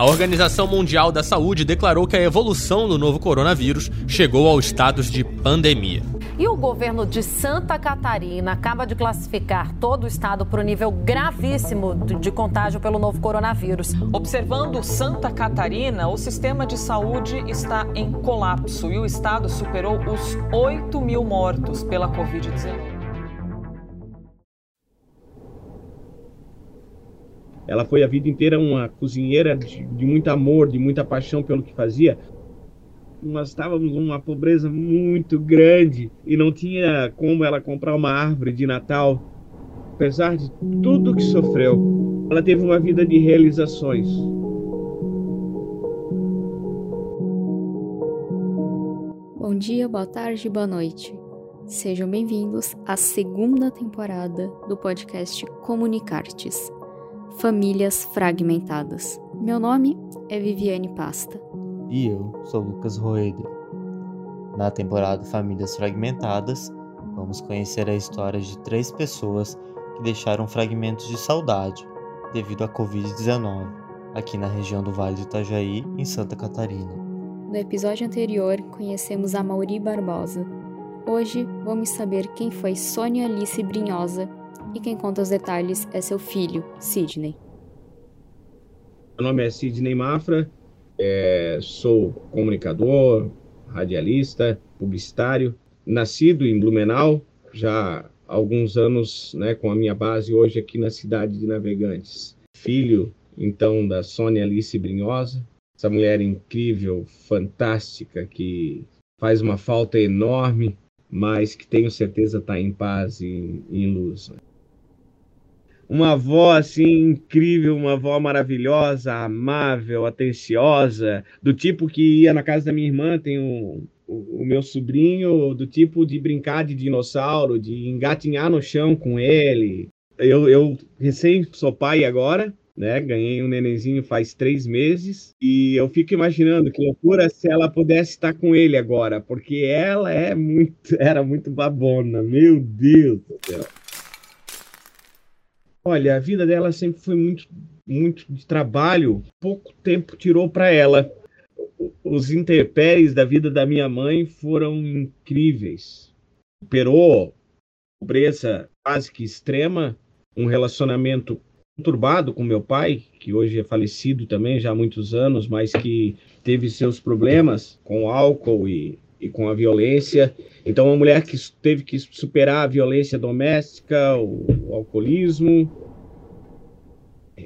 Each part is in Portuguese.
A Organização Mundial da Saúde declarou que a evolução do novo coronavírus chegou ao status de pandemia. E o governo de Santa Catarina acaba de classificar todo o estado para o nível gravíssimo de contágio pelo novo coronavírus. Observando Santa Catarina, o sistema de saúde está em colapso e o estado superou os 8 mil mortos pela Covid-19. Ela foi a vida inteira uma cozinheira de, de muito amor, de muita paixão pelo que fazia. Nós estávamos numa pobreza muito grande e não tinha como ela comprar uma árvore de Natal. Apesar de tudo que sofreu, ela teve uma vida de realizações. Bom dia, boa tarde, boa noite. Sejam bem-vindos à segunda temporada do podcast Comunicartes Famílias Fragmentadas. Meu nome é Viviane Pasta. E eu sou Lucas Roeder. Na temporada Famílias Fragmentadas, vamos conhecer a história de três pessoas que deixaram fragmentos de saudade devido à Covid-19 aqui na região do Vale do Itajaí, em Santa Catarina. No episódio anterior, conhecemos a Mauri Barbosa. Hoje, vamos saber quem foi Sônia Alice Brinhosa e quem conta os detalhes é seu filho, Sidney. Meu nome é Sidney Mafra, é, sou comunicador, radialista, publicitário, nascido em Blumenau, já há alguns anos né, com a minha base hoje aqui na cidade de Navegantes. Filho, então, da Sônia Alice Brinhosa, essa mulher incrível, fantástica, que faz uma falta enorme, mas que tenho certeza está em paz e em luz uma avó assim incrível, uma avó maravilhosa, amável, atenciosa, do tipo que ia na casa da minha irmã, tem o, o, o, meu sobrinho, do tipo de brincar de dinossauro, de engatinhar no chão com ele. Eu, eu recém sou pai agora, né? Ganhei um nenenzinho faz três meses e eu fico imaginando que loucura se ela pudesse estar com ele agora, porque ela é muito, era muito babona, meu Deus do céu. Olha, a vida dela sempre foi muito, muito de trabalho. Pouco tempo tirou para ela. Os intempéries da vida da minha mãe foram incríveis. Superou pobreza quase que extrema, um relacionamento conturbado com meu pai, que hoje é falecido também já há muitos anos, mas que teve seus problemas com álcool e e com a violência. Então, uma mulher que teve que superar a violência doméstica, o, o alcoolismo.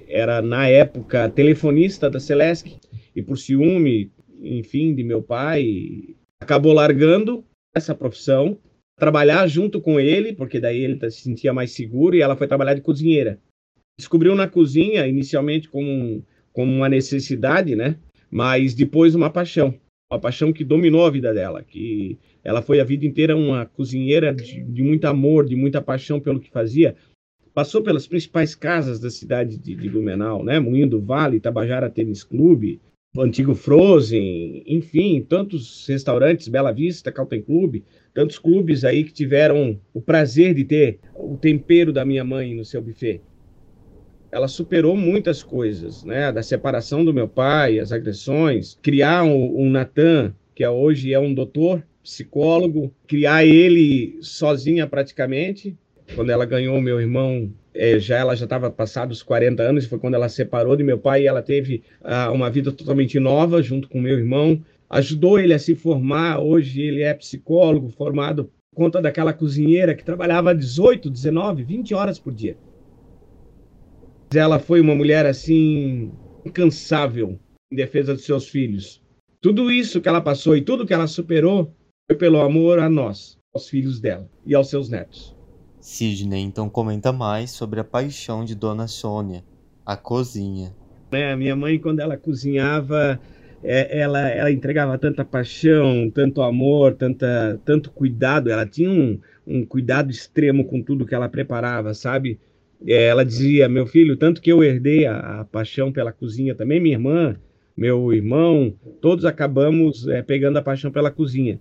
Era, na época, telefonista da Celesc e, por ciúme, enfim, de meu pai, acabou largando essa profissão, trabalhar junto com ele, porque daí ele se sentia mais seguro, e ela foi trabalhar de cozinheira. Descobriu na cozinha, inicialmente como, como uma necessidade, né? Mas depois uma paixão uma paixão que dominou a vida dela, que ela foi a vida inteira uma cozinheira de, de muito amor, de muita paixão pelo que fazia. Passou pelas principais casas da cidade de, de Blumenau, né? Moinho do Vale, Tabajara Tênis Clube, antigo Frozen, enfim, tantos restaurantes, Bela Vista, Calten Clube, tantos clubes aí que tiveram o prazer de ter o tempero da minha mãe no seu buffet ela superou muitas coisas, né? Da separação do meu pai, as agressões, criar um, um Natan, que é, hoje é um doutor, psicólogo, criar ele sozinha praticamente. Quando ela ganhou meu irmão, é, já ela já estava passados os 40 anos, foi quando ela separou de meu pai e ela teve ah, uma vida totalmente nova junto com meu irmão. Ajudou ele a se formar, hoje ele é psicólogo formado por conta daquela cozinheira que trabalhava 18, 19, 20 horas por dia ela foi uma mulher assim incansável em defesa dos seus filhos. Tudo isso que ela passou e tudo que ela superou foi pelo amor a nós, aos filhos dela e aos seus netos. Sidney então comenta mais sobre a paixão de Dona Sônia, a cozinha. É, a minha mãe, quando ela cozinhava, é, ela, ela entregava tanta paixão, tanto amor, tanta, tanto cuidado. Ela tinha um, um cuidado extremo com tudo que ela preparava, sabe? É, ela dizia, meu filho, tanto que eu herdei a, a, paixão pela cozinha também, minha irmã, meu irmão, todos acabamos é, pegando a paixão pela cozinha.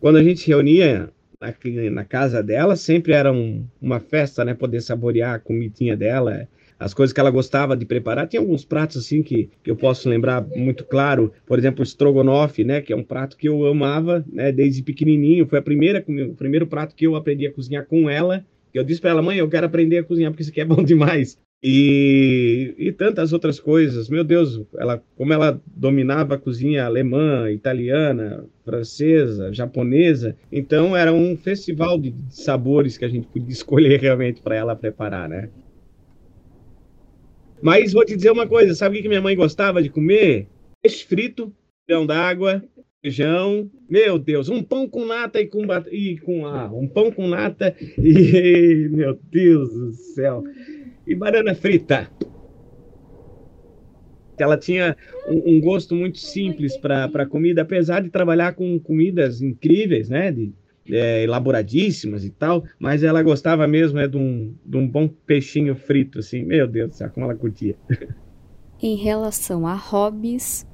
Quando a gente se reunia na, na casa dela, sempre era um, uma festa, né? Poder saborear a comidinha dela. as coisas que ela gostava de preparar. Tinha alguns pratos assim que, que eu posso lembrar muito claro, por exemplo, o strogonoff, né, que é um prato que eu amava, né, desde pequenininho. Foi a primeira, o primeiro prato que eu aprendi a cozinhar com ela. Eu disse para ela, mãe, eu quero aprender a cozinhar porque isso aqui é bom demais. E, e tantas outras coisas. Meu Deus, ela, como ela dominava a cozinha alemã, italiana, francesa, japonesa, então era um festival de sabores que a gente podia escolher realmente para ela preparar, né? Mas vou te dizer uma coisa, sabe o que minha mãe gostava de comer? Peixe frito, grão d'água, feijão. Meu Deus, um pão com nata e com e com ah, um pão com nata e meu Deus do céu. E banana frita. Ela tinha um, um gosto muito simples para comida, apesar de trabalhar com comidas incríveis, né? De, é, elaboradíssimas e tal, mas ela gostava mesmo é, de, um, de um bom peixinho frito, assim. Meu Deus do céu, como ela curtia. Em relação a hobbies.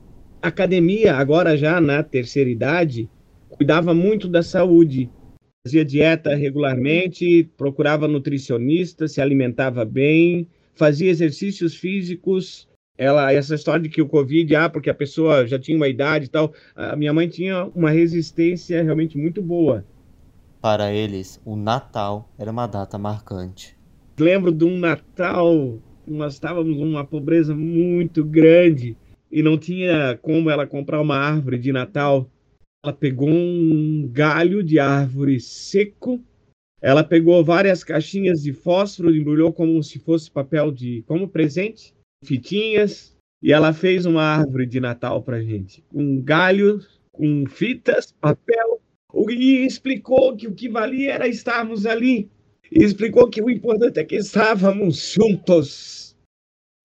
Academia, agora já na terceira idade, cuidava muito da saúde. Fazia dieta regularmente, procurava nutricionista, se alimentava bem, fazia exercícios físicos. Ela, essa história de que o Covid, ah, porque a pessoa já tinha uma idade e tal, a minha mãe tinha uma resistência realmente muito boa. Para eles, o Natal era uma data marcante. Lembro de um Natal, nós estávamos numa pobreza muito grande e não tinha como ela comprar uma árvore de Natal. Ela pegou um galho de árvore seco, ela pegou várias caixinhas de fósforo, embrulhou como se fosse papel de como presente, fitinhas, e ela fez uma árvore de Natal para gente, com galhos, com fitas, papel e explicou que o que valia era estarmos ali. E explicou que o importante é que estávamos juntos.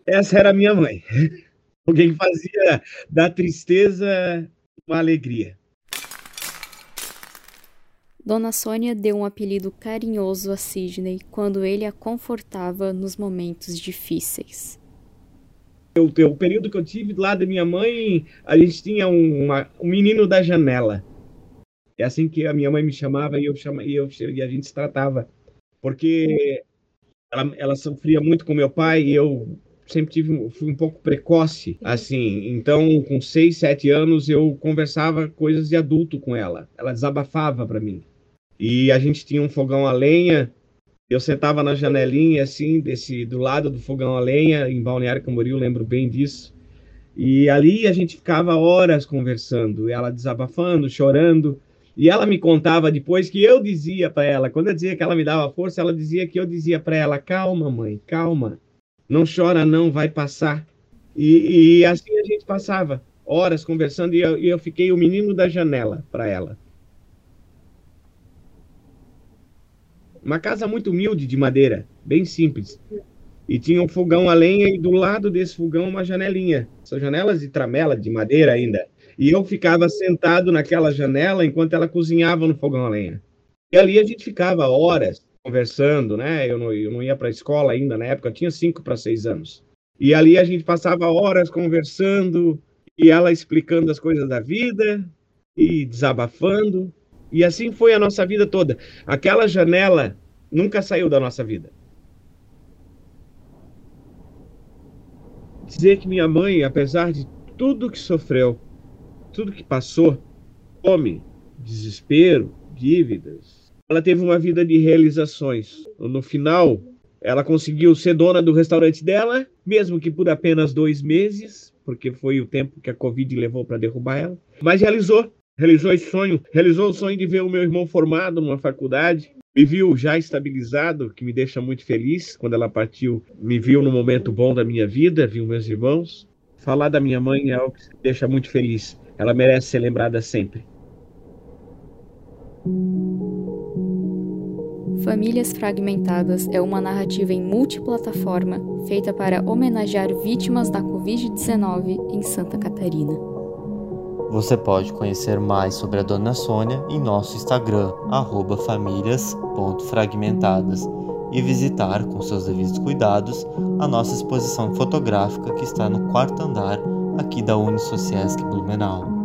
Essa era minha mãe. Alguém fazia da tristeza uma alegria. Dona Sônia deu um apelido carinhoso a Sidney quando ele a confortava nos momentos difíceis. O, o período que eu tive lado da minha mãe, a gente tinha um, uma, um menino da janela. É assim que a minha mãe me chamava e eu chama, e, eu, e a gente se tratava. Porque ela, ela sofria muito com meu pai e eu sempre tive fui um pouco precoce assim. Então com seis sete anos eu conversava coisas de adulto com ela. Ela desabafava para mim. E a gente tinha um fogão a lenha. Eu sentava na janelinha assim desse do lado do fogão a lenha em Balneário Camboriú lembro bem disso. E ali a gente ficava horas conversando ela desabafando chorando. E ela me contava depois que eu dizia para ela, quando eu dizia que ela me dava força, ela dizia que eu dizia para ela: calma, mãe, calma, não chora, não, vai passar. E, e assim a gente passava horas conversando e eu, e eu fiquei o menino da janela para ela. Uma casa muito humilde de madeira, bem simples. E tinha um fogão a lenha e do lado desse fogão uma janelinha. São janelas de tramela, de madeira ainda. E eu ficava sentado naquela janela enquanto ela cozinhava no fogão a lenha. E ali a gente ficava horas conversando, né? Eu não, eu não ia para a escola ainda na época, eu tinha cinco para seis anos. E ali a gente passava horas conversando e ela explicando as coisas da vida e desabafando. E assim foi a nossa vida toda. Aquela janela nunca saiu da nossa vida. Dizer que minha mãe, apesar de tudo que sofreu, tudo que passou, fome, desespero, dívidas, ela teve uma vida de realizações. No final, ela conseguiu ser dona do restaurante dela, mesmo que por apenas dois meses, porque foi o tempo que a Covid levou para derrubar ela. Mas realizou, realizou esse sonho, realizou o sonho de ver o meu irmão formado numa faculdade, me viu já estabilizado, que me deixa muito feliz. Quando ela partiu, me viu no momento bom da minha vida, viu meus irmãos. Falar da minha mãe é algo que me deixa muito feliz. Ela merece ser lembrada sempre. Famílias Fragmentadas é uma narrativa em multiplataforma feita para homenagear vítimas da Covid-19 em Santa Catarina. Você pode conhecer mais sobre a Dona Sônia em nosso Instagram, famílias.fragmentadas, e visitar, com seus devidos cuidados, a nossa exposição fotográfica que está no quarto andar aqui da Unisociesc Blumenau.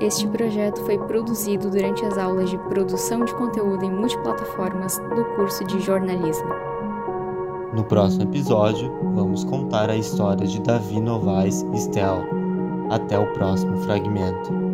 Este projeto foi produzido durante as aulas de produção de conteúdo em multiplataformas do curso de jornalismo. No próximo episódio, vamos contar a história de Davi Novaes e Stella. Até o próximo fragmento.